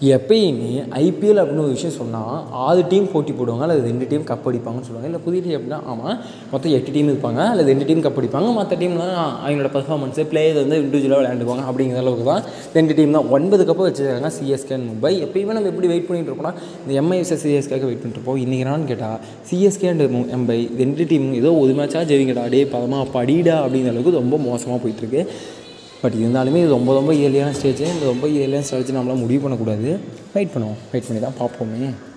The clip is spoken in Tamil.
எப்பயுமே ஐபிஎல் அப்படின்னு ஒரு விஷயம் சொன்னால் ஆறு டீம் போட்டி போடுவாங்க அல்லது ரெண்டு டீம் கப் அடிப்பாங்கன்னு சொல்லுவாங்க. இல்லை புதிய டீம் அப்படின்னா ஆமாம் மொத்தம் எட்டு டீம் இருப்பாங்க அல்லது ரெண்டு டீம் கப் அடிப்பாங்க. மற்ற டீம்லாம் அவங்களோட பர்ஃபார்மன்ஸு பிளேயர் வந்து இண்டிவிஜுவலாக விளையாண்டுவாங்க அப்படிங்கிற அளவுக்கு தான் ரெண்டு டீம் தான். ஒன்பது கப்பு வச்சுருக்காங்க சிஎஸ்கே அண்ட் மும்பை எப்பயுமே நம்ம எப்படி வெயிட் பண்ணிட்டு இருக்கோம்னா இந்த எம்ஐ வர்சஸ் சிஎஸ்கேக்கு வெயிட் பண்ணிட்டுருப்போம் இன்றைக்கி என்னன்னு கேட்டால் சிஎஸ்கே அண்ட் மும்பை ரெண்டு டீம் ஏதோ ஒரு மேட்சாக ஜெயிங்கடா டே பதமா படிடா அப்படிங்கிற அளவுக்கு ரொம்ப மோசமாக போயிட்டுருக்கு பட் இருந்தாலுமே இது ரொம்ப ரொம்ப இயர்லியான ஸ்டேஜ் இந்த ரொம்ப இயர்லியான ஸ்டேஜ் நம்மளால் முடிவு பண்ணக்கூடாது. வெயிட் பண்ணுவோம். வெயிட் பண்ணி தான் பார்ப்போமே.